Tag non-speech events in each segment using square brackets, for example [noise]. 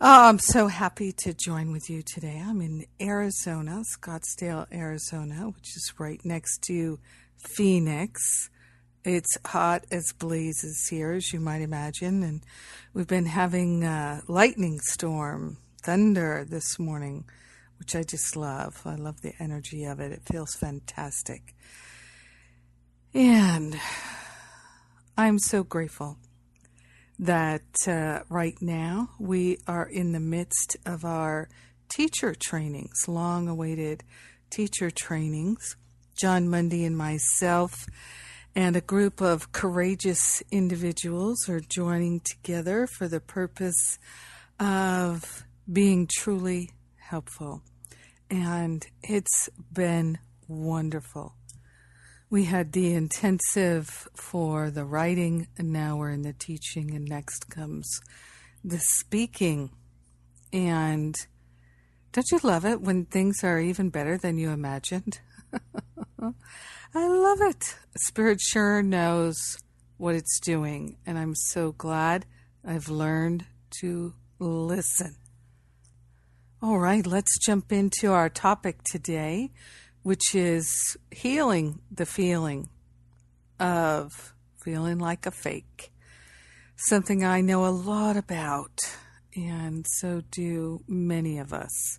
oh, I'm so happy to join with you today. I'm in Arizona, Scottsdale, Arizona, which is right next to Phoenix. It's hot as blazes here, as you might imagine, and we've been having a lightning storm, thunder this morning, which I just love. I love the energy of it. It feels fantastic. And I'm so grateful that uh, right now we are in the midst of our teacher trainings, long awaited teacher trainings. Jon Mundy and myself and a group of courageous individuals are joining together for the purpose of being truly helpful. And it's been wonderful. We had the intensive for the writing, and now we're in the teaching, and next comes the speaking. And don't you love it when things are even better than you imagined? [laughs] I love it. Spirit sure knows what it's doing, and I'm so glad I've learned to listen. All right, let's jump into our topic today, which is healing the feeling of feeling like a fake. Something I know a lot about, and so do many of us.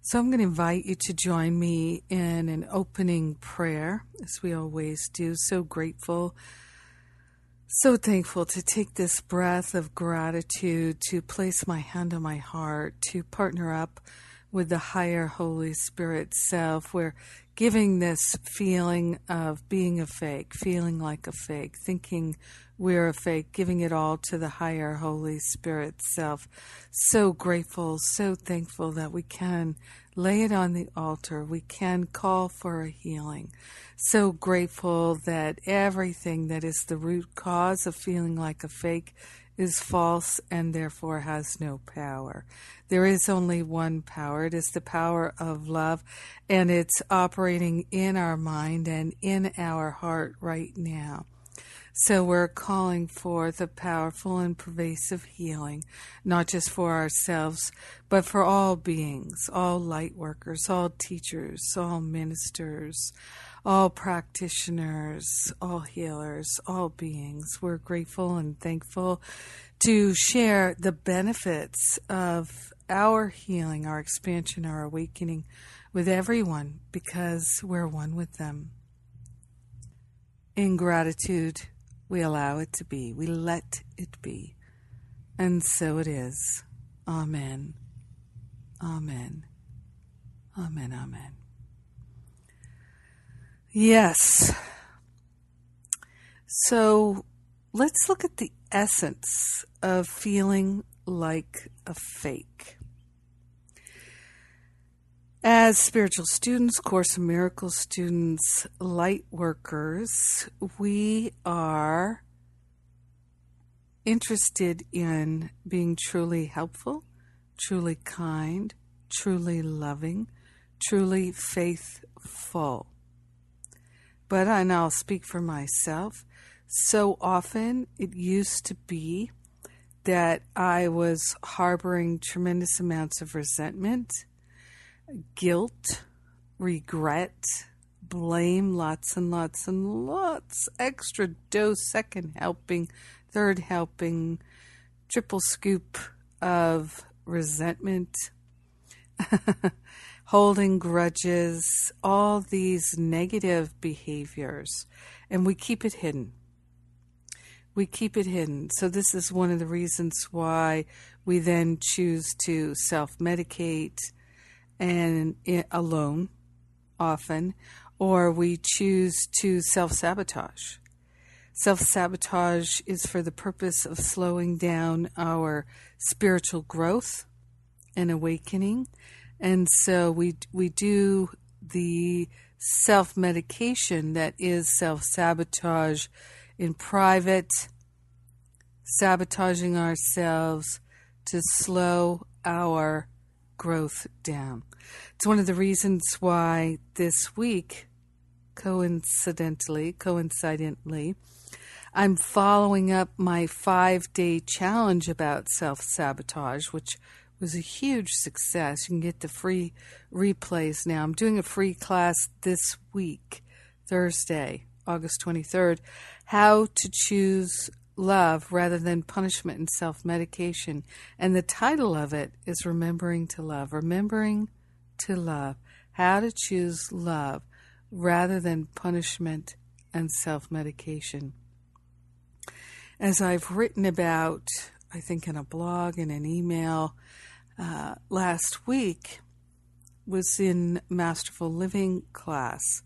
So I'm going to invite you to join me in an opening prayer, as we always do. So grateful, so thankful to take this breath of gratitude, to place my hand on my heart, to partner up with the higher Holy Spirit self. We're giving this feeling of being a fake, feeling like a fake, thinking we're a fake, giving it all to the higher Holy Spirit self. So grateful, so thankful that we can lay it on the altar. We can call for a healing. So grateful that everything that is the root cause of feeling like a fake is false and therefore has no power. There is only one power. It is the power of love, and it's operating in our mind and in our heart right now. So we're calling forth a powerful and pervasive healing, not just for ourselves, but for all beings, all light workers, all teachers, all ministers, all practitioners, all healers, all beings. We're grateful and thankful to share the benefits of our healing, our expansion, our awakening with everyone because we're one with them. In gratitude, we allow it to be, we let it be. And so it is. Amen. Amen. Amen. Amen. Yes. So let's look at the essence of feeling like a fake. As spiritual students, Course in Miracles students, light workers, we are interested in being truly helpful, truly kind, truly loving, truly faithful. But, and I'll speak for myself, so often it used to be that I was harboring tremendous amounts of resentment, guilt, regret, blame, lots and lots and lots, extra dose, second helping, third helping, triple scoop of resentment. [laughs] holding grudges, all these negative behaviors, and we keep it hidden. We keep it hidden. So, this is one of the reasons why we then choose to self medicate and alone often, or we choose to self sabotage. Self sabotage is for the purpose of slowing down our spiritual growth and awakening. And so we we do the self medication that is self sabotage in private, sabotaging ourselves to slow our growth down. It's one of the reasons why this week, coincidentally, coincidentally, I'm following up my five day challenge about self sabotage, which was a huge success. You can get the free replays now. I'm doing a free class this week, Thursday, August 23rd, how to choose love rather than punishment and self medication. And the title of it is Remembering to Love. Remembering to Love. How to choose love rather than punishment and self medication. As I've written about, I think in a blog and an email uh, last week, was in Masterful Living class,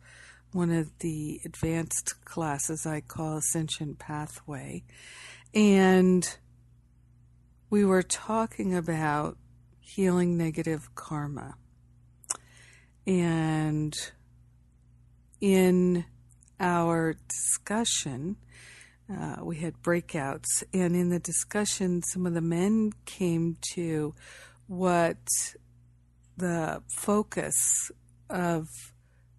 one of the advanced classes I call Ascension Pathway. And we were talking about healing negative karma. And in our discussion, uh, we had breakouts, and in the discussion, some of the men came to what the focus of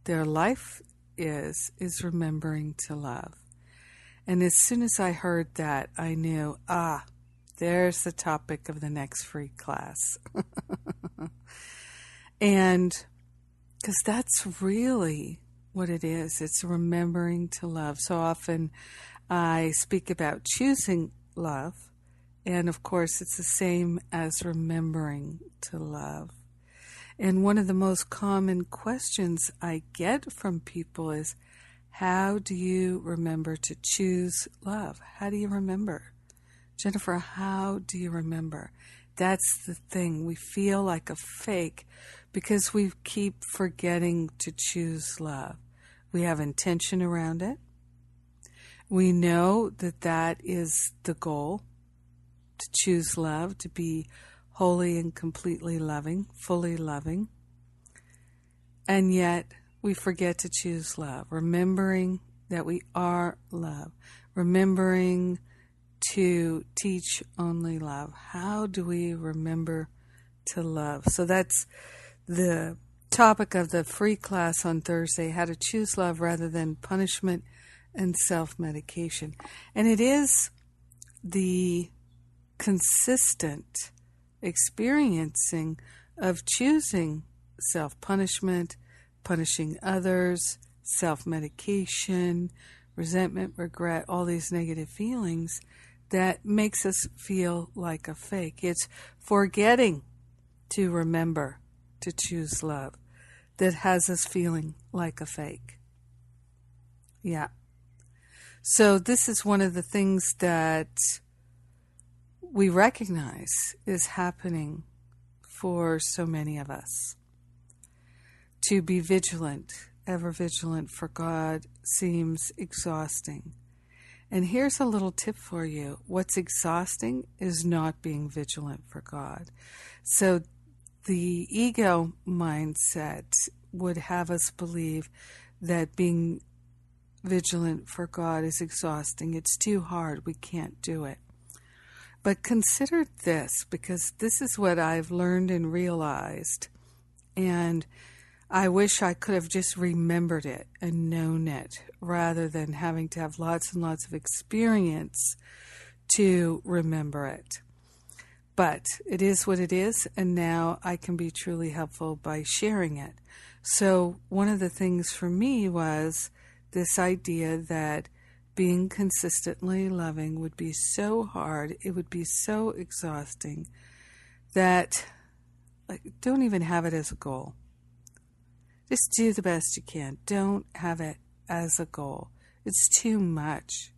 their life is is remembering to love. And as soon as I heard that, I knew, ah, there's the topic of the next free class. [laughs] and because that's really what it is it's remembering to love. So often I speak about choosing love, and of course, it's the same as remembering to love. And one of the most common questions I get from people is how do you remember to choose love? How do you remember? Jennifer, how do you remember? That's the thing. We feel like a fake because we keep forgetting to choose love. We have intention around it. We know that that is the goal to choose love, to be wholly and completely loving, fully loving. And yet we forget to choose love, remembering that we are love, remembering to teach only love. How do we remember to love? So that's the topic of the free class on Thursday how to choose love rather than punishment and self medication. And it is the consistent experiencing of choosing self punishment, punishing others, self medication, resentment, regret, all these negative feelings that makes us feel like a fake. It's forgetting to remember to choose love that has us feeling like a fake. Yeah. So, this is one of the things that we recognize is happening for so many of us. To be vigilant, ever vigilant for God, seems exhausting. And here's a little tip for you what's exhausting is not being vigilant for God. So the ego mindset would have us believe that being vigilant for God is exhausting. It's too hard. We can't do it. But consider this because this is what I've learned and realized. And I wish I could have just remembered it and known it rather than having to have lots and lots of experience to remember it. But it is what it is, and now I can be truly helpful by sharing it. So, one of the things for me was this idea that being consistently loving would be so hard, it would be so exhausting that like don't even have it as a goal. Just do the best you can. Don't have it as a goal. It's too much.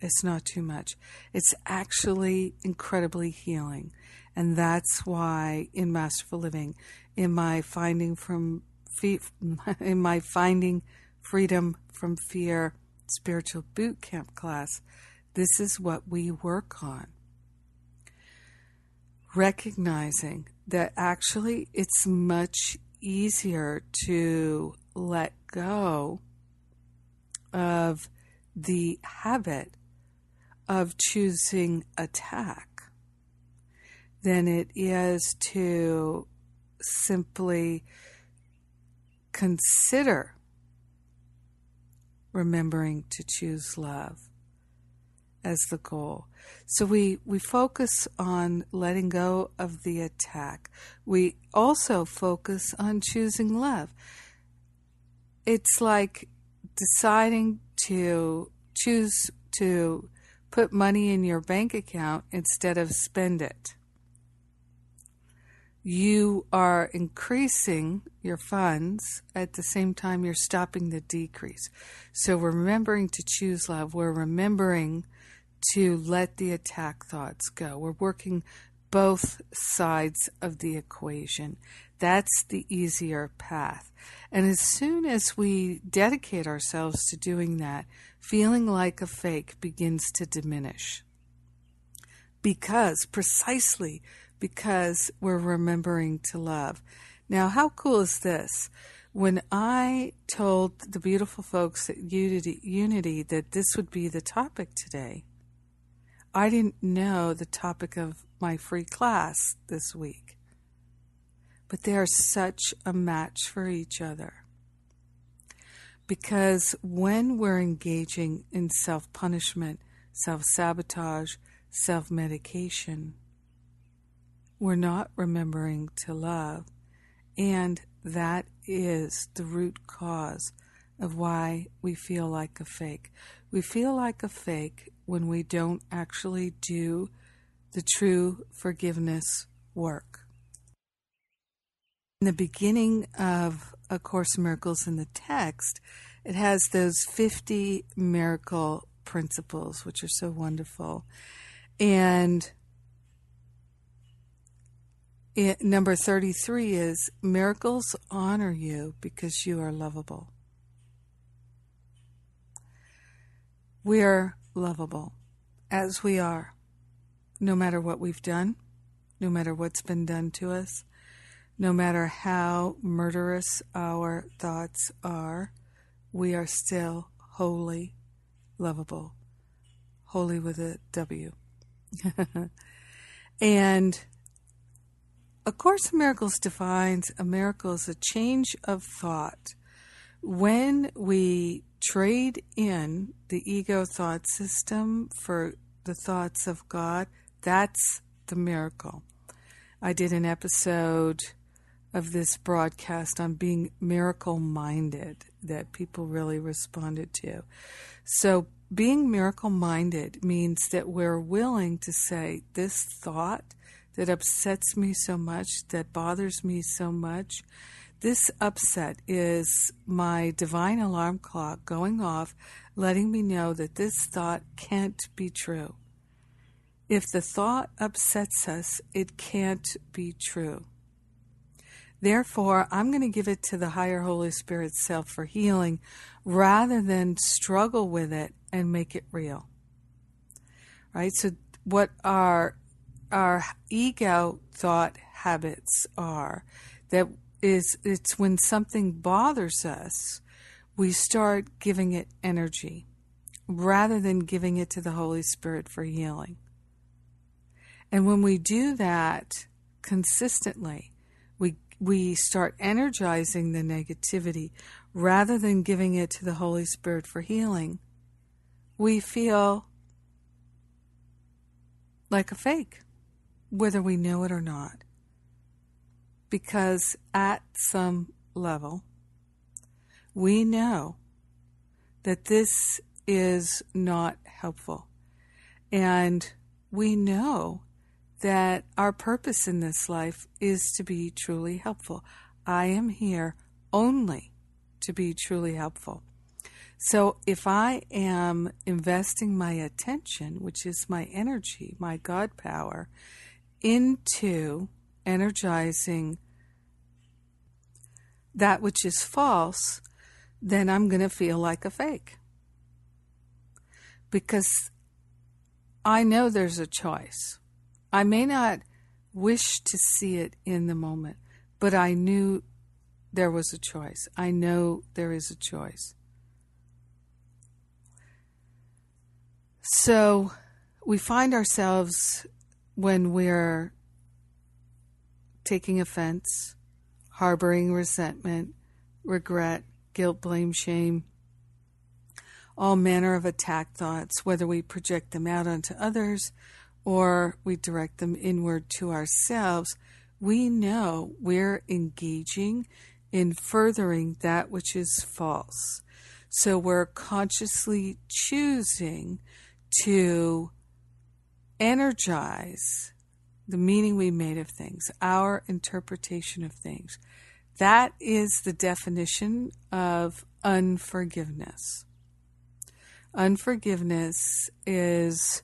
It's not too much. It's actually incredibly healing. And that's why in Masterful Living, in my finding from [laughs] in my finding freedom from fear spiritual boot camp class, this is what we work on. recognizing that actually it's much easier to let go of the habit of choosing attack than it is to simply consider remembering to choose love as the goal. So we, we focus on letting go of the attack. We also focus on choosing love. It's like deciding to choose to put money in your bank account instead of spend it. You are increasing your funds at the same time you're stopping the decrease. So, remembering to choose love, we're remembering to let the attack thoughts go. We're working both sides of the equation. That's the easier path. And as soon as we dedicate ourselves to doing that, feeling like a fake begins to diminish. Because, precisely because we're remembering to love. Now, how cool is this? When I told the beautiful folks at Unity, Unity that this would be the topic today, I didn't know the topic of my free class this week. But they are such a match for each other. Because when we're engaging in self punishment, self sabotage, self medication, we're not remembering to love. And that is the root cause of why we feel like a fake. We feel like a fake when we don't actually do the true forgiveness work. In the beginning of A Course in Miracles in the text, it has those 50 miracle principles, which are so wonderful. And it, number 33 is miracles honor you because you are lovable. We are lovable as we are, no matter what we've done, no matter what's been done to us, no matter how murderous our thoughts are, we are still wholly lovable. Holy with a W. [laughs] and A Course in Miracles defines a miracle as a change of thought. When we trade in the ego thought system for the thoughts of God, that's the miracle. I did an episode of this broadcast on being miracle minded that people really responded to. So, being miracle minded means that we're willing to say, This thought that upsets me so much, that bothers me so much, this upset is my divine alarm clock going off, letting me know that this thought can't be true. If the thought upsets us, it can't be true. Therefore, I'm going to give it to the higher Holy Spirit self for healing rather than struggle with it and make it real. Right? So, what our, our ego thought habits are that is it's when something bothers us, we start giving it energy rather than giving it to the Holy Spirit for healing. And when we do that consistently, we we start energizing the negativity rather than giving it to the Holy Spirit for healing. We feel like a fake, whether we know it or not because at some level, we know that this is not helpful. And we know that our purpose in this life is to be truly helpful. I am here only to be truly helpful. So if I am investing my attention, which is my energy, my God power, into energizing that which is false, then I'm going to feel like a fake. Because I know there's a choice. I may not wish to see it in the moment, but I knew there was a choice. I know there is a choice. So we find ourselves when we're taking offense, harboring resentment, regret, guilt, blame, shame, all manner of attack thoughts, whether we project them out onto others or we direct them inward to ourselves, we know we're engaging in furthering that which is false. So we're consciously choosing to energize the meaning we made of things, our interpretation of things. That is the definition of unforgiveness. Unforgiveness is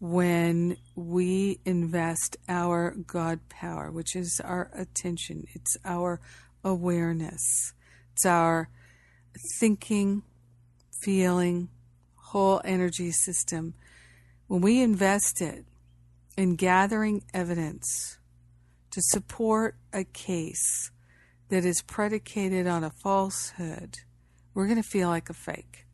when we invest our God power, which is our attention, it's our awareness, it's our thinking, feeling, whole energy system. When we invest it in gathering evidence to support a case that is predicated on a falsehood, we're going to feel like a fake.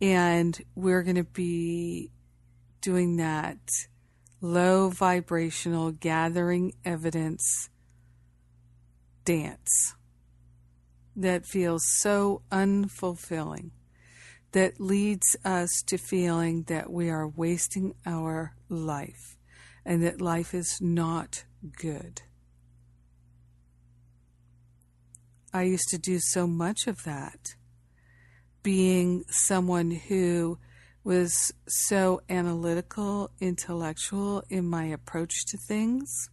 And we're going to be doing that low vibrational gathering evidence dance that feels so unfulfilling, that leads us to feeling that we are wasting our life and that life is not good. I used to do so much of that being someone who was so analytical, intellectual in my approach to things,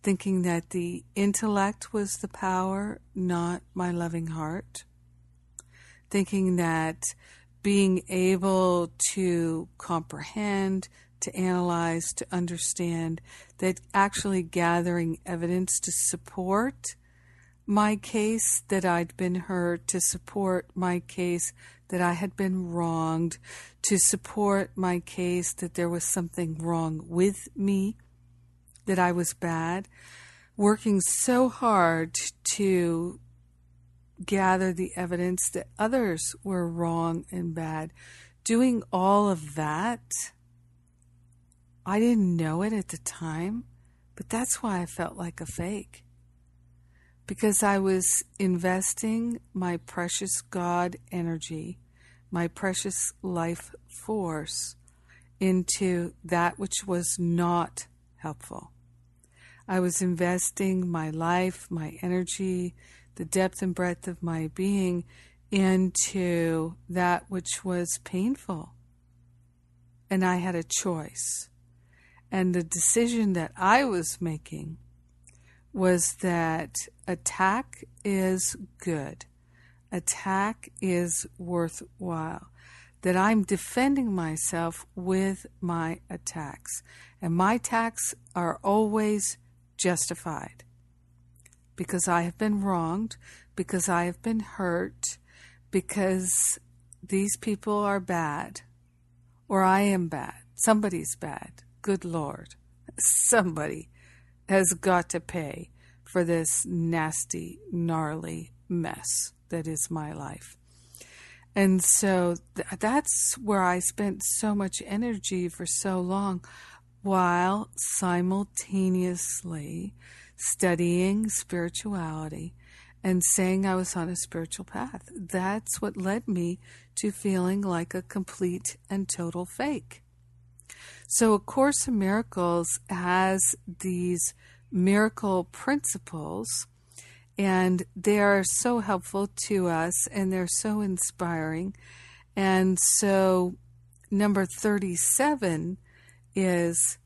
thinking that the intellect was the power, not my loving heart, thinking that being able to comprehend, to analyze, to understand, that actually gathering evidence to support my case that I'd been hurt, to support my case that I had been wronged, to support my case that there was something wrong with me, that I was bad, working so hard to gather the evidence that others were wrong and bad. Doing all of that, I didn't know it at the time, but that's why I felt like a fake because I was investing my precious God energy, my precious life force into that which was not helpful. I was investing my life, my energy, the depth and breadth of my being into that which was painful. And I had a choice. And the decision that I was making was that attack is good, attack is worthwhile, that I'm defending myself with my attacks. And my attacks are always justified because I have been wronged, because I have been hurt, because these people are bad, or I am bad. Somebody's bad. Good Lord. [laughs] Somebody has got to pay for this nasty, gnarly mess that is my life. And so th- that's where I spent so much energy for so long while simultaneously studying spirituality and saying I was on a spiritual path. That's what led me to feeling like a complete and total fake. So, A Course in Miracles has these miracle principles, and they are so helpful to us and they're so inspiring. And so, number 37 is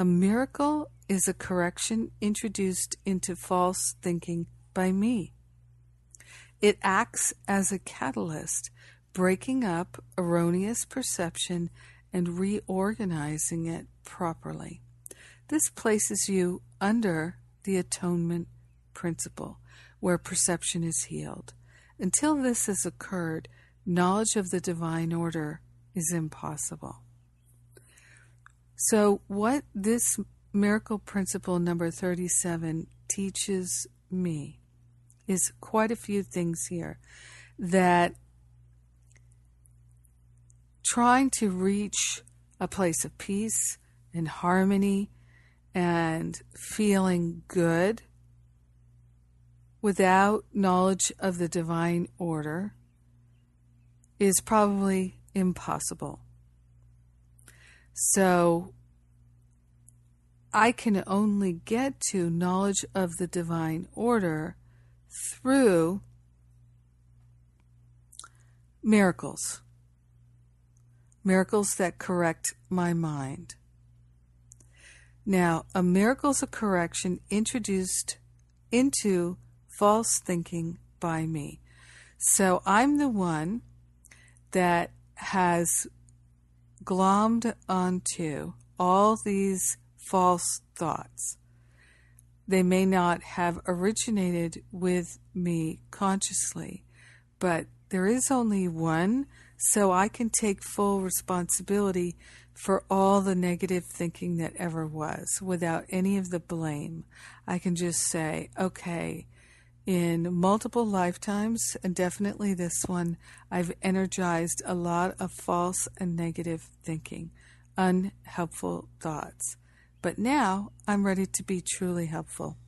a miracle is a correction introduced into false thinking by me. It acts as a catalyst, breaking up erroneous perception and reorganizing it properly. This places you under the atonement principle, where perception is healed. Until this has occurred, knowledge of the divine order is impossible. So, what this miracle principle number 37 teaches me is quite a few things here that trying to reach a place of peace and harmony and feeling good without knowledge of the divine order is probably impossible. So I can only get to knowledge of the divine order through miracles. Miracles that correct my mind. Now, a miracle's a correction introduced into false thinking by me. So I'm the one that has glommed onto all these false thoughts. They may not have originated with me consciously, but there is only one, so I can take full responsibility for all the negative thinking that ever was without any of the blame. I can just say, okay, in multiple lifetimes, and definitely this one, I've energized a lot of false and negative thinking, unhelpful thoughts. But now I'm ready to be truly helpful.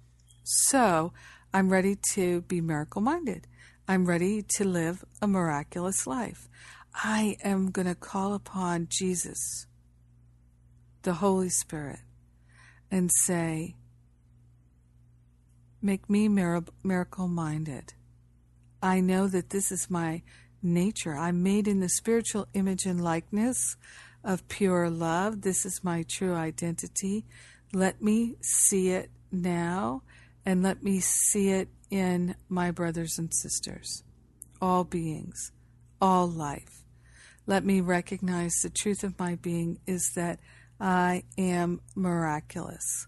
So I'm ready to be miracle minded. I'm ready to live a miraculous life. I am going to call upon Jesus the Holy Spirit and say, Make me miracle minded. I know that this is my nature. I'm made in the spiritual image and likeness of pure love. This is my true identity. Let me see it now and let me see it in my brothers and sisters, all beings, all life. Let me recognize the truth of my being is that I am miraculous.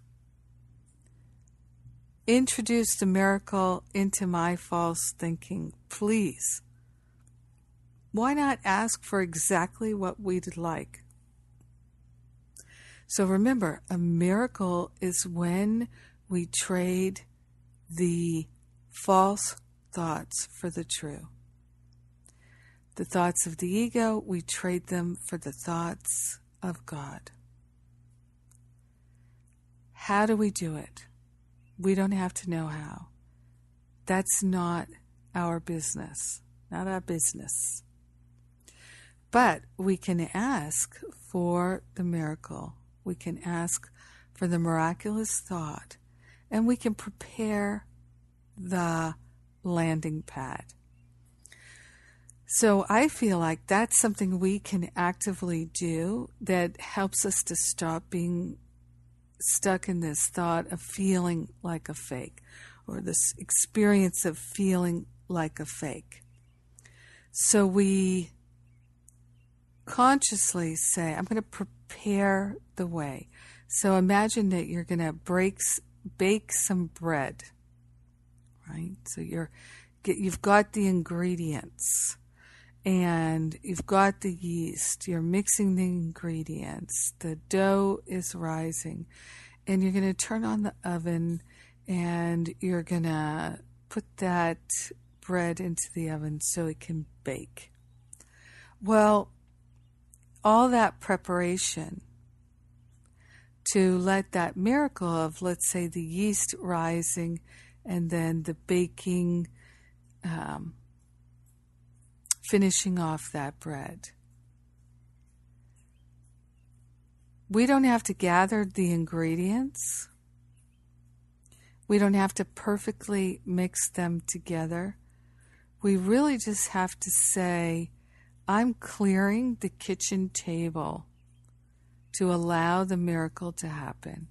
Introduce the miracle into my false thinking, please. Why not ask for exactly what we'd like? So remember, a miracle is when we trade the false thoughts for the true. The thoughts of the ego, we trade them for the thoughts of God. How do we do it? We don't have to know how. That's not our business, not our business. But we can ask for the miracle. We can ask for the miraculous thought, and we can prepare the landing pad. So I feel like that's something we can actively do that helps us to stop being stuck in this thought of feeling like a fake or this experience of feeling like a fake. So we consciously say, I'm going to prepare the way. So imagine that you're going to break, bake some bread, right? So you're, you've got the ingredients and you've got the yeast, you're mixing the ingredients, the dough is rising, and you're going to turn on the oven and you're going to put that bread into the oven so it can bake. Well, all that preparation to let that miracle of, let's say, the yeast rising and then the baking. Um, finishing off that bread. We don't have to gather the ingredients. We don't have to perfectly mix them together. We really just have to say, I'm clearing the kitchen table to allow the miracle to happen.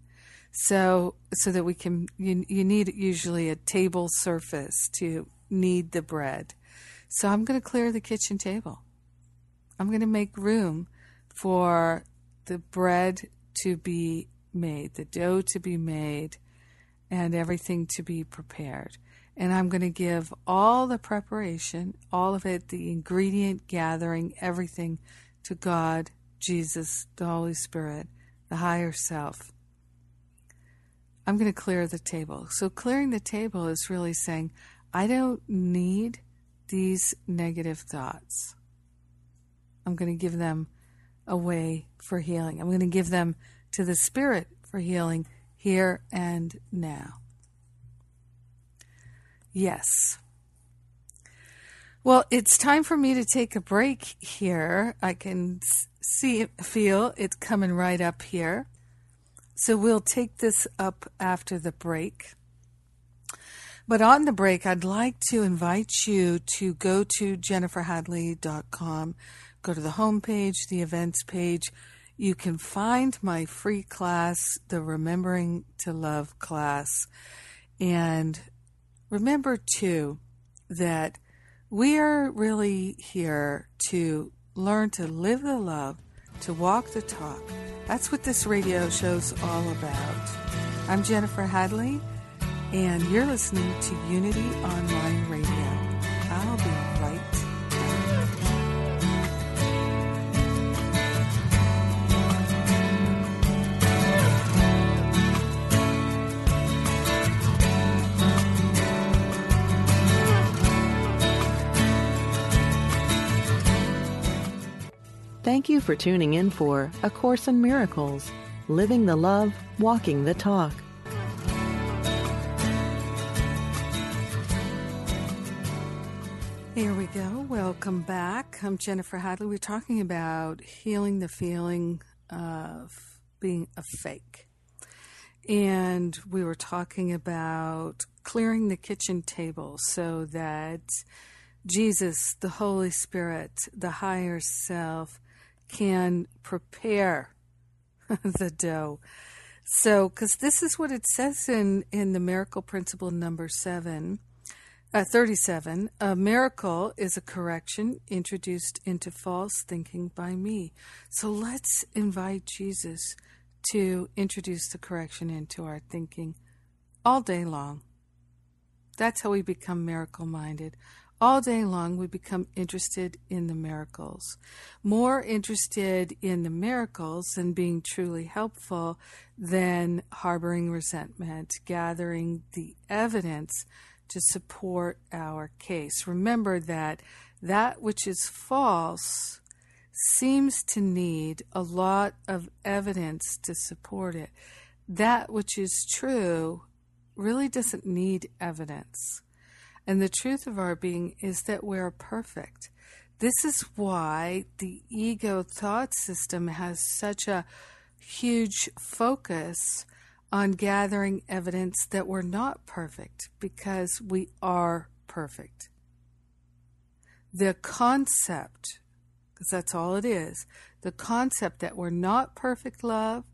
So, so that we can, you, you need usually a table surface to knead the bread. So I'm going to clear the kitchen table. I'm going to make room for the bread to be made, the dough to be made, and everything to be prepared. And I'm going to give all the preparation, all of it, the ingredient gathering, everything to God, Jesus, the Holy Spirit, the higher self. I'm going to clear the table. So, clearing the table is really saying, I don't need these negative thoughts. I'm going to give them away for healing. I'm going to give them to the Spirit for healing here and now. Yes. Well, it's time for me to take a break here. I can see, feel it coming right up here. So we'll take this up after the break. But on the break, I'd like to invite you to go to jenniferhadley.com, go to the homepage, the events page. You can find my free class, the Remembering to Love class. And remember, too, that we are really here to learn to live the love, to walk the talk. That's what this radio show's all about. I'm Jennifer Hadley, and you're listening to Unity Online Radio. I'll be right Thank you for tuning in for A Course in Miracles Living the Love, Walking the Talk. Welcome back. I'm Jennifer Hadley. We're talking about healing the feeling of being a fake. And we were talking about clearing the kitchen table so that Jesus, the Holy Spirit, the higher self, can prepare [laughs] the dough. So, because this is what it says in, in the miracle principle number seven, uh, 37 a miracle is a correction introduced into false thinking by me. So, let's invite Jesus to introduce the correction into our thinking all day long. That's how we become miracle minded all day long we become interested in the miracles. More interested in the miracles than being truly helpful than harboring resentment, gathering the evidence to support our case. Remember that that which is false seems to need a lot of evidence to support it. That which is true really doesn't need evidence. And the truth of our being is that we're perfect. This is why the ego thought system has such a huge focus on gathering evidence that we're not perfect because we are perfect. The concept, because that's all it is, the concept that we're not perfect love,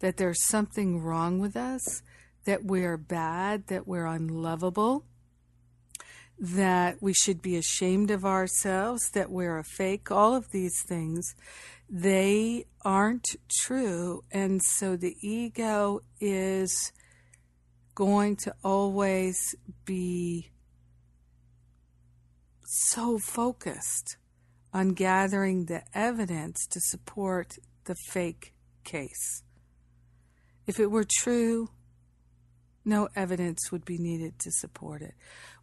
that there's something wrong with us, that we're bad, that we're unlovable, that we should be ashamed of ourselves, that we're a fake, all of these things, they aren't true. And so the ego is going to always be so focused on gathering the evidence to support the fake case. If it were true, no evidence would be needed to support it.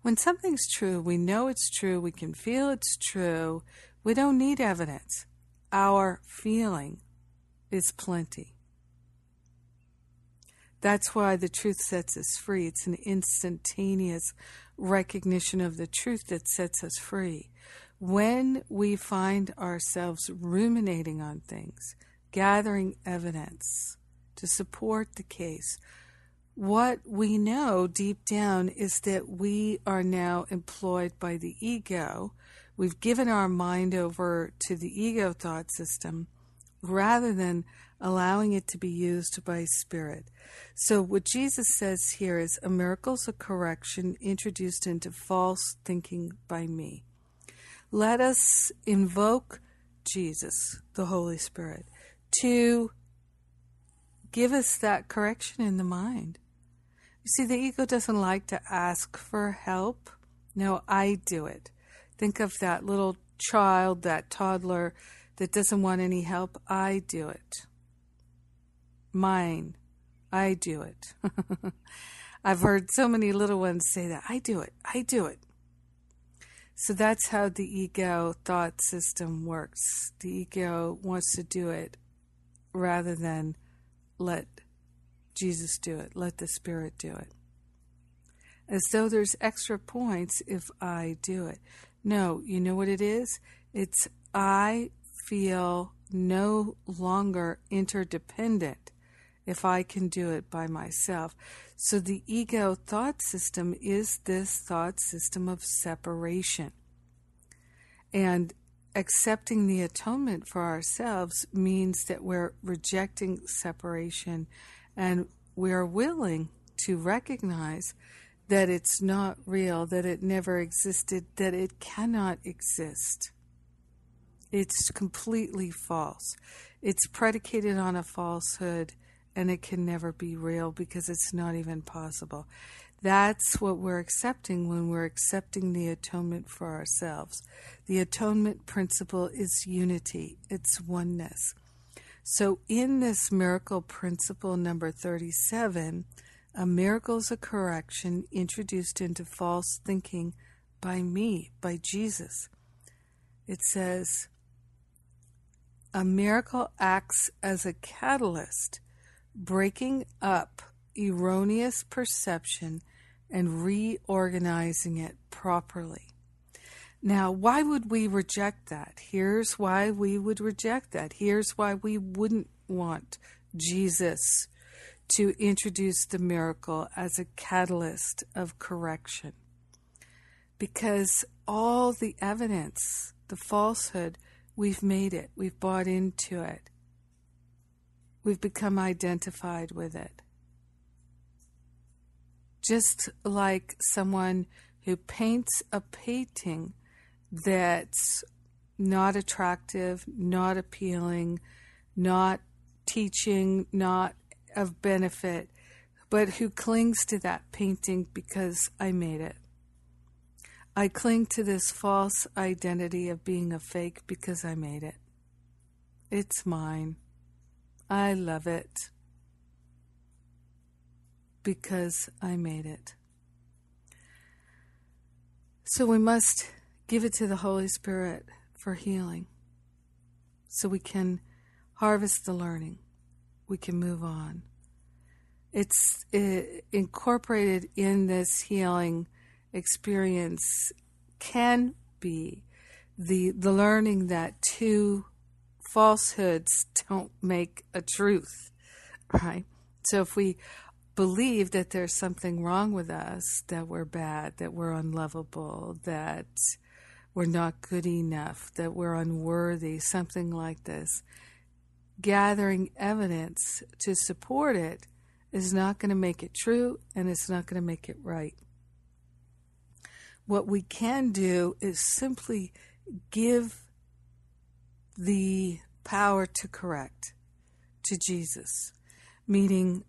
When something's true, we know it's true, we can feel it's true, we don't need evidence. Our feeling is plenty. That's why the truth sets us free. It's an instantaneous recognition of the truth that sets us free. When we find ourselves ruminating on things, gathering evidence to support the case, what we know deep down is that we are now employed by the ego. We've given our mind over to the ego thought system rather than allowing it to be used by spirit. So, what Jesus says here is a miracle's a correction introduced into false thinking by me. Let us invoke Jesus, the Holy Spirit, to give us that correction in the mind. You see, the ego doesn't like to ask for help. No, I do it. Think of that little child, that toddler that doesn't want any help. I do it. mine. I do it. [laughs] I've heard so many little ones say that. I do it. I do it. So that's how the ego thought system works. The ego wants to do it rather than let Jesus do it, let the Spirit do it. As though there's extra points if I do it. No, you know what it is? It's I feel no longer interdependent if I can do it by myself. So the ego thought system is this thought system of separation. And accepting the atonement for ourselves means that we're rejecting separation and we're willing to recognize that it's not real, that it never existed, that it cannot exist. It's completely false. It's predicated on a falsehood and it can never be real because it's not even possible. That's what we're accepting when we're accepting the atonement for ourselves. The atonement principle is unity, it's oneness. So, in this miracle principle number 37, a miracle is a correction introduced into false thinking by me, by Jesus. It says, a miracle acts as a catalyst breaking up erroneous perception and reorganizing it properly. Now, why would we reject that? Here's why we would reject that. Here's why we wouldn't want Jesus to introduce the miracle as a catalyst of correction. Because all the evidence, the falsehood, we've made it, we've bought into it. We've become identified with it. Just like someone who paints a painting that's not attractive, not appealing, not teaching, not of benefit, but who clings to that painting because I made it. I cling to this false identity of being a fake because I made it. It's mine. I love it because I made it. So we must give it to the Holy Spirit for healing so we can harvest the learning. We can move on. It's it, incorporated in this healing experience can be the the learning that two falsehoods don't make a truth, [laughs] right? So if we believe that there's something wrong with us, that we're bad, that we're unlovable, that we're not good enough, that we're unworthy, something like this, gathering evidence to support it is not going to make it true and it's not going to make it right. What we can do is simply give the power to correct to Jesus, meaning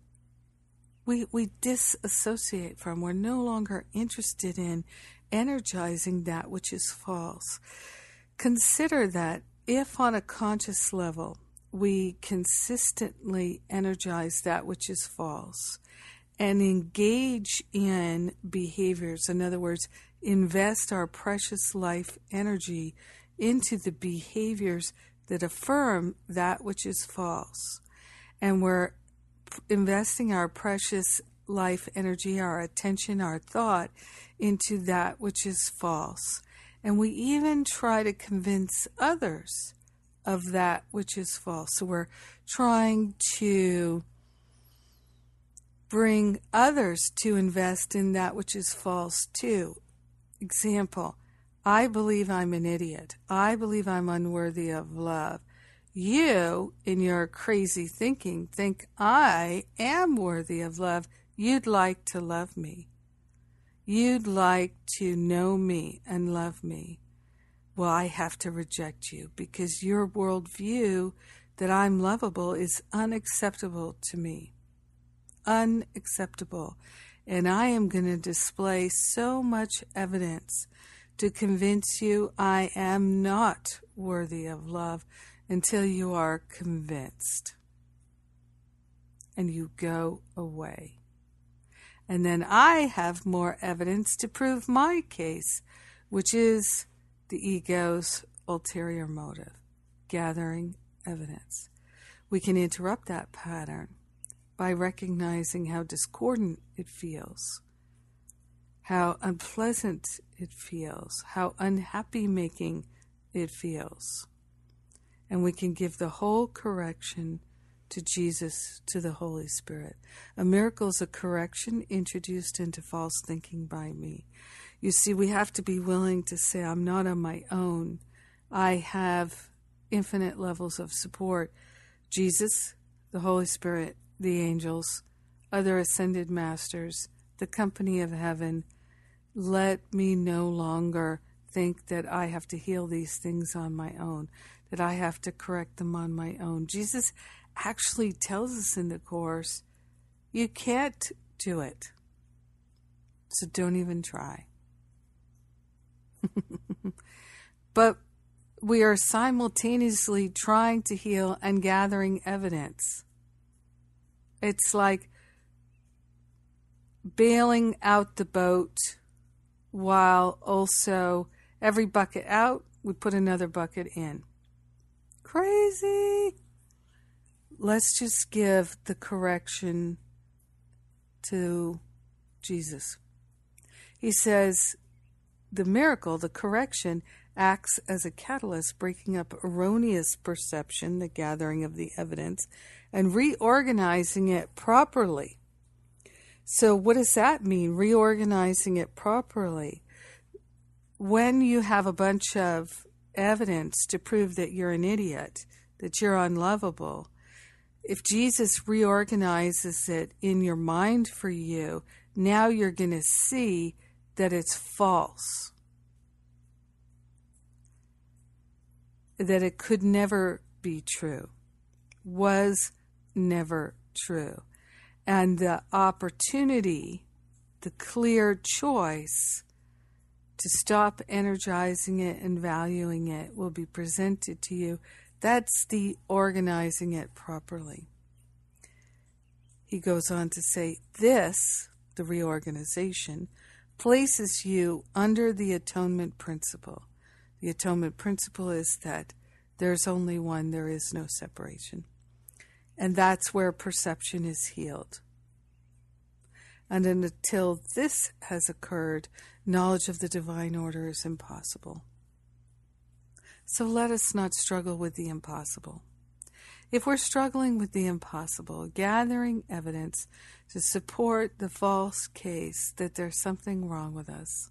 we, we disassociate from, we're no longer interested in energizing that which is false. Consider that if on a conscious level we consistently energize that which is false and engage in behaviors, in other words, invest our precious life energy into the behaviors that affirm that which is false. And we're investing our precious life energy, our attention, our thought into that which is false. And we even try to convince others of that which is false. So we're trying to bring others to invest in that which is false too. Example I believe I'm an idiot. I believe I'm unworthy of love. You, in your crazy thinking, think I am worthy of love. You'd like to love me. You'd like to know me and love me. Well, I have to reject you because your worldview that I'm lovable is unacceptable to me. Unacceptable. And I am going to display so much evidence to convince you I am not worthy of love until you are convinced. and you go away. And then I have more evidence to prove my case, which is the ego's ulterior motive, gathering evidence. We can interrupt that pattern by recognizing how discordant it feels, how unpleasant it feels, how unhappy making it feels. And we can give the whole correction to Jesus, to the Holy Spirit. A miracle is a correction introduced into false thinking by me. You see, we have to be willing to say, I'm not on my own. I have infinite levels of support. Jesus, the Holy Spirit, the angels, other ascended masters, the company of heaven. Let me no longer think that I have to heal these things on my own, that I have to correct them on my own. Jesus actually tells us in the Course, you can't do it. So don't even try. [laughs] but we are simultaneously trying to heal and gathering evidence. It's like bailing out the boat while also every bucket out, we put another bucket in. Crazy. Let's just give the correction to Jesus. He says the miracle, the correction, acts as a catalyst, breaking up erroneous perception, the gathering of the evidence, and reorganizing it properly. So, what does that mean? Reorganizing it properly. When you have a bunch of evidence to prove that you're an idiot, that you're unlovable, if Jesus reorganizes it in your mind for you, now you're going to see that it's false. That it could never be true, was never true. And the opportunity, the clear choice to stop energizing it and valuing it will be presented to you. That's the organizing it properly. He goes on to say, This, the reorganization, places you under the atonement principle. The atonement principle is that there's only one, there is no separation. And that's where perception is healed. And until this has occurred, knowledge of the divine order is impossible. So let us not struggle with the impossible. If we're struggling with the impossible, gathering evidence to support the false case that there's something wrong with us,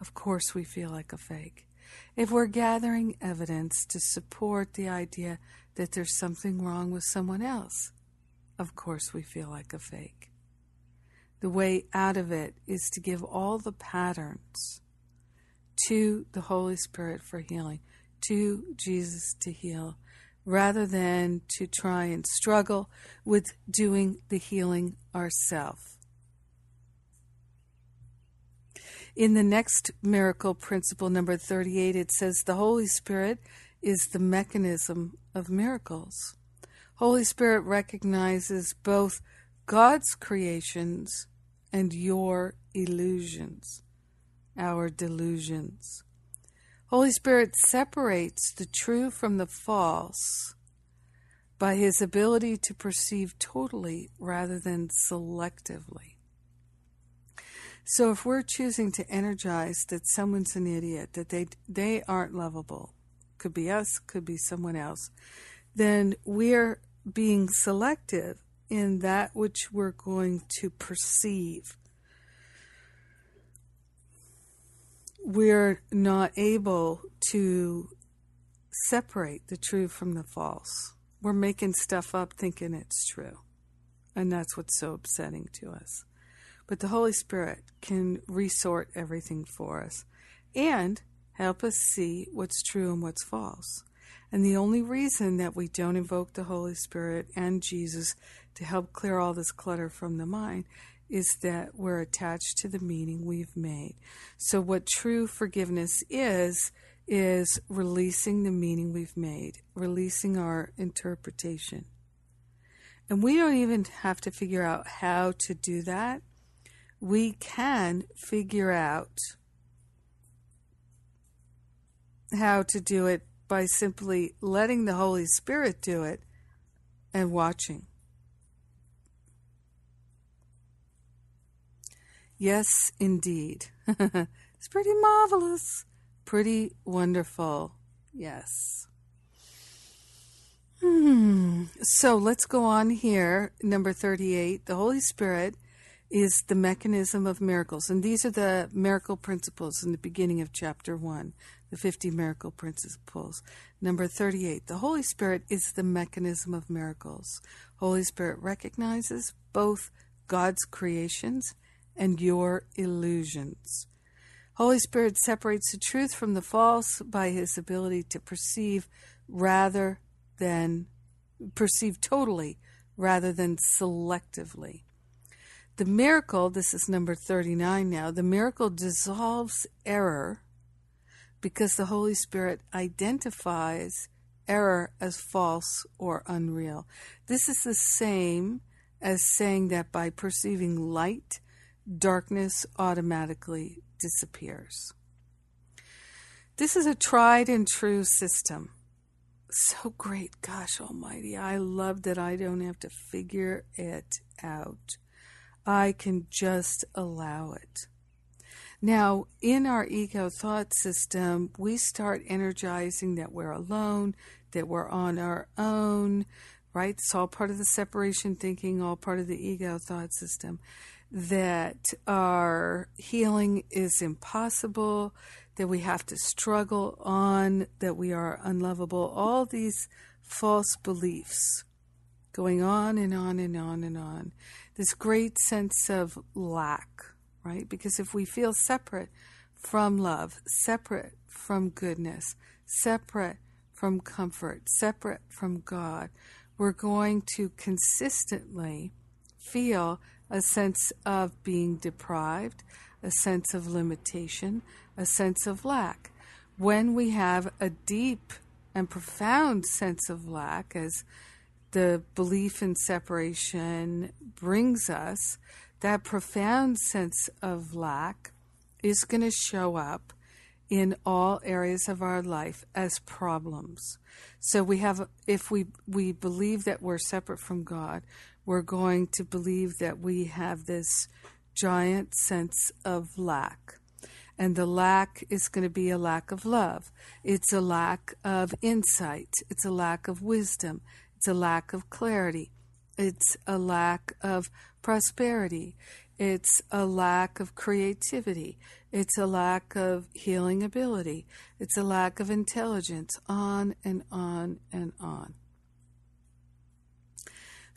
of course we feel like a fake. If we're gathering evidence to support the idea that there's something wrong with someone else, of course we feel like a fake. The way out of it is to give all the patterns to the Holy Spirit for healing, to Jesus to heal, rather than to try and struggle with doing the healing ourselves. In the next miracle principle, number 38, it says the Holy Spirit is the mechanism of miracles. Holy Spirit recognizes both God's creations and your illusions, our delusions. Holy Spirit separates the true from the false by his ability to perceive totally rather than selectively. So if we're choosing to energize that someone's an idiot, that they they aren't lovable, could be us, could be someone else, then we're being selective in that which we're going to perceive. We're not able to separate the true from the false. We're making stuff up thinking it's true. And that's what's so upsetting to us. But the Holy Spirit can resort everything for us and help us see what's true and what's false. And the only reason that we don't invoke the Holy Spirit and Jesus to help clear all this clutter from the mind is that we're attached to the meaning we've made. So, what true forgiveness is, is releasing the meaning we've made, releasing our interpretation. And we don't even have to figure out how to do that. We can figure out how to do it by simply letting the Holy Spirit do it and watching. Yes, indeed. [laughs] it's pretty marvelous, pretty wonderful. Yes. Hmm. So let's go on here. Number 38. The Holy Spirit is the mechanism of miracles. And these are the miracle principles in the beginning of chapter 1, the 50 miracle principles. Number 38. The Holy Spirit is the mechanism of miracles. Holy Spirit recognizes both God's creations and your illusions. Holy Spirit separates the truth from the false by his ability to perceive rather than perceive totally rather than selectively. The miracle, this is number 39 now, the miracle dissolves error because the Holy Spirit identifies error as false or unreal. This is the same as saying that by perceiving light, darkness automatically disappears. This is a tried and true system. So great, gosh almighty. I love that I don't have to figure it out. I can just allow it. Now, in our ego thought system, we start energizing that we're alone, that we're on our own, right? It's all part of the separation thinking, all part of the ego thought system. That our healing is impossible, that we have to struggle on, that we are unlovable, all these false beliefs going on and on and on and on this great sense of lack, right? Because if we feel separate from love, separate from goodness, separate from comfort, separate from God, we're going to consistently feel a sense of being deprived, a sense of limitation, a sense of lack. When we have a deep and profound sense of lack, as the belief in separation brings us, that profound sense of lack is going to show up in all areas of our life as problems. So we have if we we believe that we're separate from God, we're going to believe that we have this giant sense of lack. And the lack is going to be a lack of love. It's a lack of insight. It's a lack of wisdom. It's a lack of clarity. It's a lack of prosperity. It's a lack of creativity. It's a lack of healing ability. It's a lack of intelligence, on and on and on.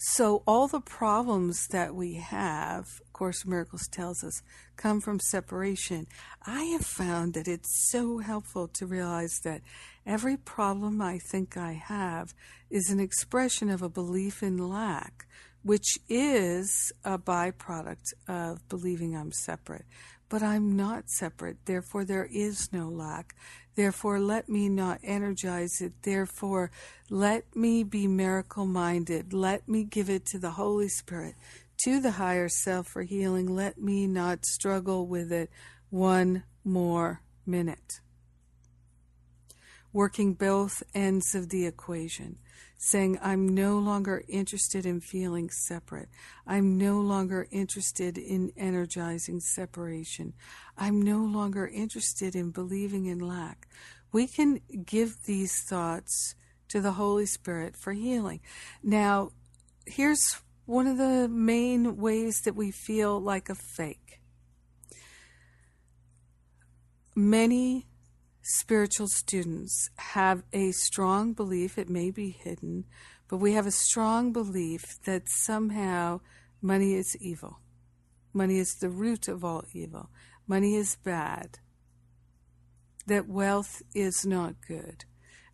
So, all the problems that we have, of Course Miracles tells us, come from separation. I have found that it's so helpful to realize that every problem I think I have is an expression of a belief in lack, which is a byproduct of believing I'm separate. But I'm not separate, therefore, there is no lack. Therefore, let me not energize it. Therefore, let me be miracle minded. Let me give it to the Holy Spirit, to the higher self for healing. Let me not struggle with it one more minute. Working both ends of the equation saying, I'm no longer interested in feeling separate. I'm no longer interested in energizing separation. I'm no longer interested in believing in lack. We can give these thoughts to the Holy Spirit for healing. Now, here's one of the main ways that we feel like a fake. Many spiritual students have a strong belief, it may be hidden, but we have a strong belief that somehow money is evil. Money is the root of all evil. Money is bad. That wealth is not good.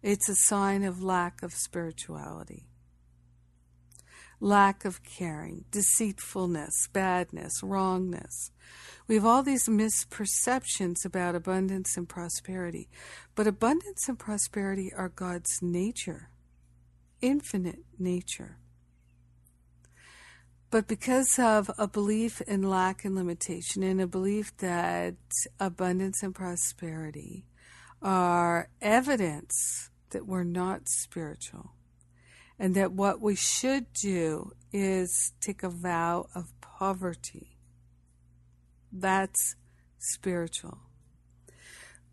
It's a sign of lack of spirituality, lack of caring, deceitfulness, badness, wrongness. We have all these misperceptions about abundance and prosperity, but abundance and prosperity are God's nature, infinite nature. But because of a belief in lack and limitation and a belief that abundance and prosperity are evidence that we're not spiritual and that what we should do is take a vow of poverty. That's spiritual.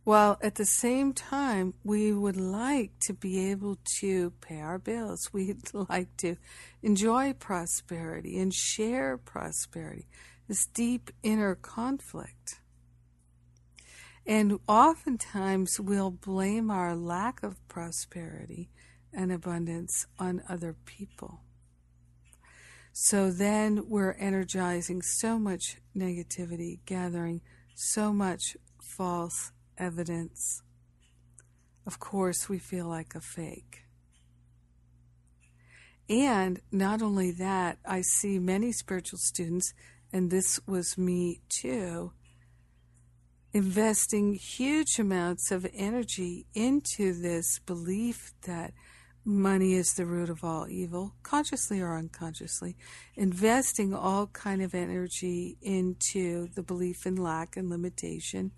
While at the same time, we would like to be able to pay our bills. [laughs] We'd like to enjoy prosperity and share prosperity, this deep inner conflict. And oftentimes we'll blame our lack of prosperity and abundance on other people. So then we're energizing so much negativity, gathering so much false evidence. Of course, we feel like a fake. And not only that, I see many spiritual students, and this was me too, investing huge amounts of energy into this belief that money is the root of all evil consciously or unconsciously. Investing all kind of energy into the belief in lack and limitation.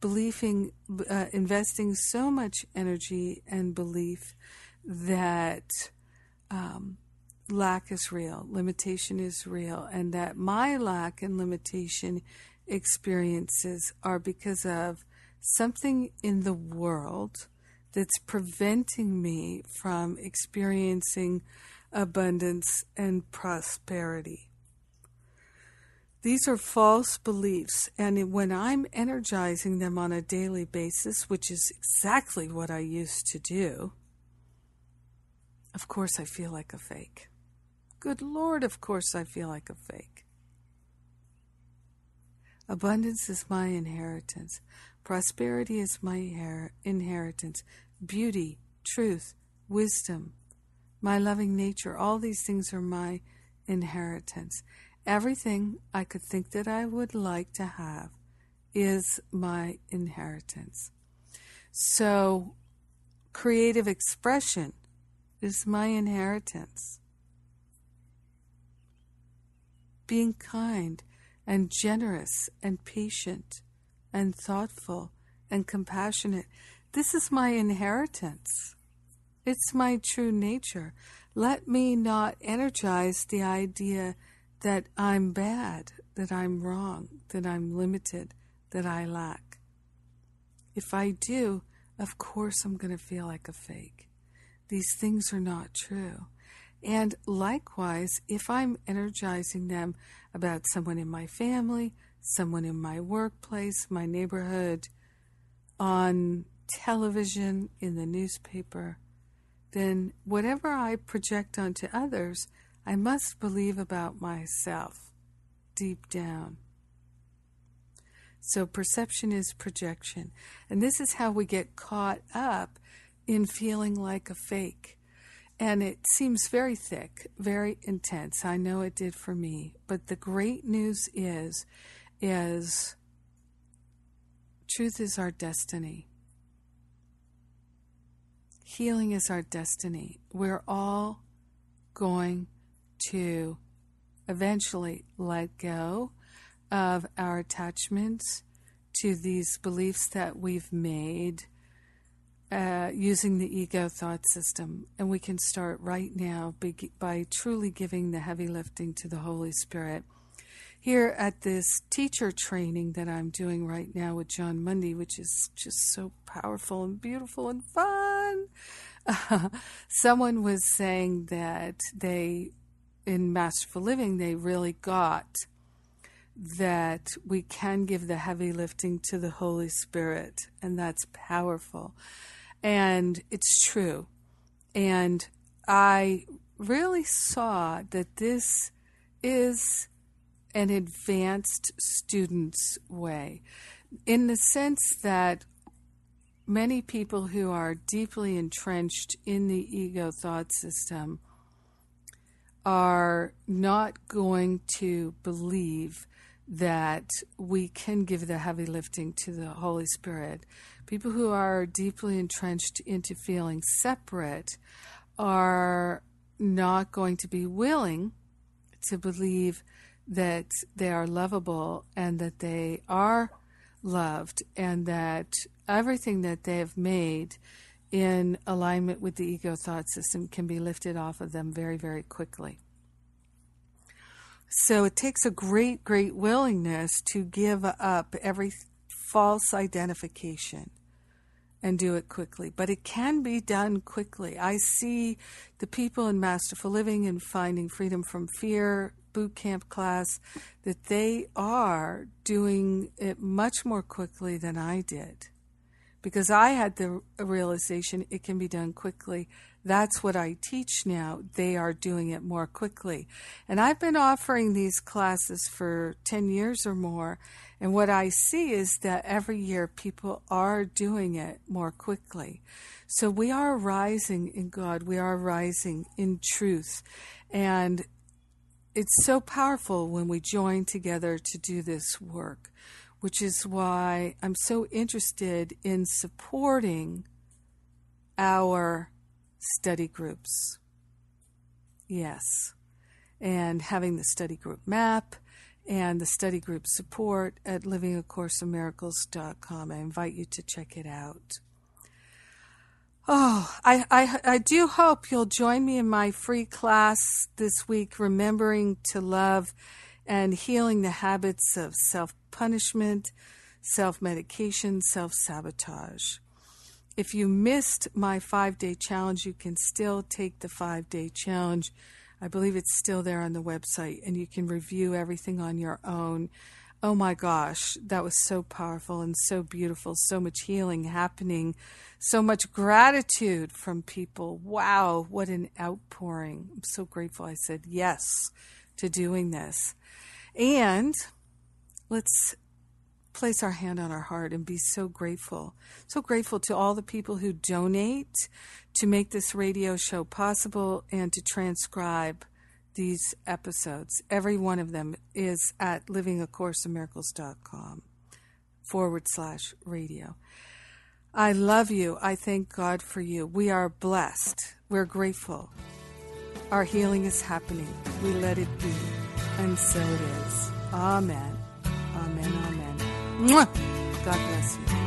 Believing, uh, investing so much energy and belief that um, lack is real, limitation is real, and that my lack and limitation experiences are because of something in the world that's preventing me from experiencing abundance and prosperity. These are false beliefs, and when I'm energizing them on a daily basis, which is exactly what I used to do, of course I feel like a fake. Good Lord, of course I feel like a fake. Abundance is my inheritance. Prosperity is my inheritance. Beauty, truth, wisdom, my loving nature, all these things are my inheritance. Everything I could think that I would like to have is my inheritance. So, creative expression is my inheritance. Being kind and generous and patient and thoughtful and compassionate, this is my inheritance. It's my true nature. Let me not energize the idea that I'm bad, that I'm wrong, that I'm limited, that I lack. If I do, of course I'm going to feel like a fake. These things are not true. And likewise, if I'm energizing them about someone in my family, someone in my workplace, my neighborhood, on television, in the newspaper, then whatever I project onto others, I must believe about myself deep down. So, perception is projection. And this is how we get caught up in feeling like a fake. And it seems very thick, very intense. I know it did for me. But the great news is, is truth is our destiny. Healing is our destiny. We're all going to eventually let go of our attachments to these beliefs that we've made uh, using the ego thought system. And we can start right now by, by truly giving the heavy lifting to the Holy Spirit. Here at this teacher training that I'm doing right now with Jon Mundy, which is just so powerful and beautiful and fun. Uh, [laughs] someone was saying that they in Masterful Living, they really got that we can give the heavy lifting to the Holy Spirit, and that's powerful. And it's true. And I really saw that this is an advanced student's way in the sense that many people who are deeply entrenched in the ego thought system are not going to believe that we can give the heavy lifting to the Holy Spirit. People who are deeply entrenched into feeling separate are not going to be willing to believe that they are lovable and that they are loved and that everything that they have made in alignment with the ego thought system can be lifted off of them very, very quickly. So it takes a great, great willingness to give up every false identification and do it quickly. But it can be done quickly. I see the people in Masterful Living and Finding Freedom from Fear boot camp class that they are doing it much more quickly than I did. Because I had the realization it can be done quickly. That's what I teach now. They are doing it more quickly. And I've been offering these classes for 10 years or more. And what I see is that every year people are doing it more quickly. So we are rising in God. We are rising in truth. And it's so powerful when we join together to do this work, which is why I'm so interested in supporting our study groups. Yes. And having the study group map and the study group support at livingacourseinmiracles.com. I invite you to check it out. Oh, I, I, I do hope you'll join me in my free class this week, remembering to love and healing the habits of self punishment, self medication, self sabotage. If you missed my five day challenge, you can still take the five day challenge. I believe it's still there on the website, and you can review everything on your own oh my gosh, that was so powerful and so beautiful, so much healing happening, so much gratitude from people. Wow, what an outpouring. I'm so grateful I said yes to doing this. And let's place our hand on our heart and be so grateful. So grateful to all the people who donate to make this radio show possible and to transcribe these episodes. Every one of them is at livingacourseinmiracles.com forward slash radio. I love you. I thank God for you. We are blessed. We're grateful. Our healing is happening. We let it be. And so it is. Amen. Amen. Amen. God bless you.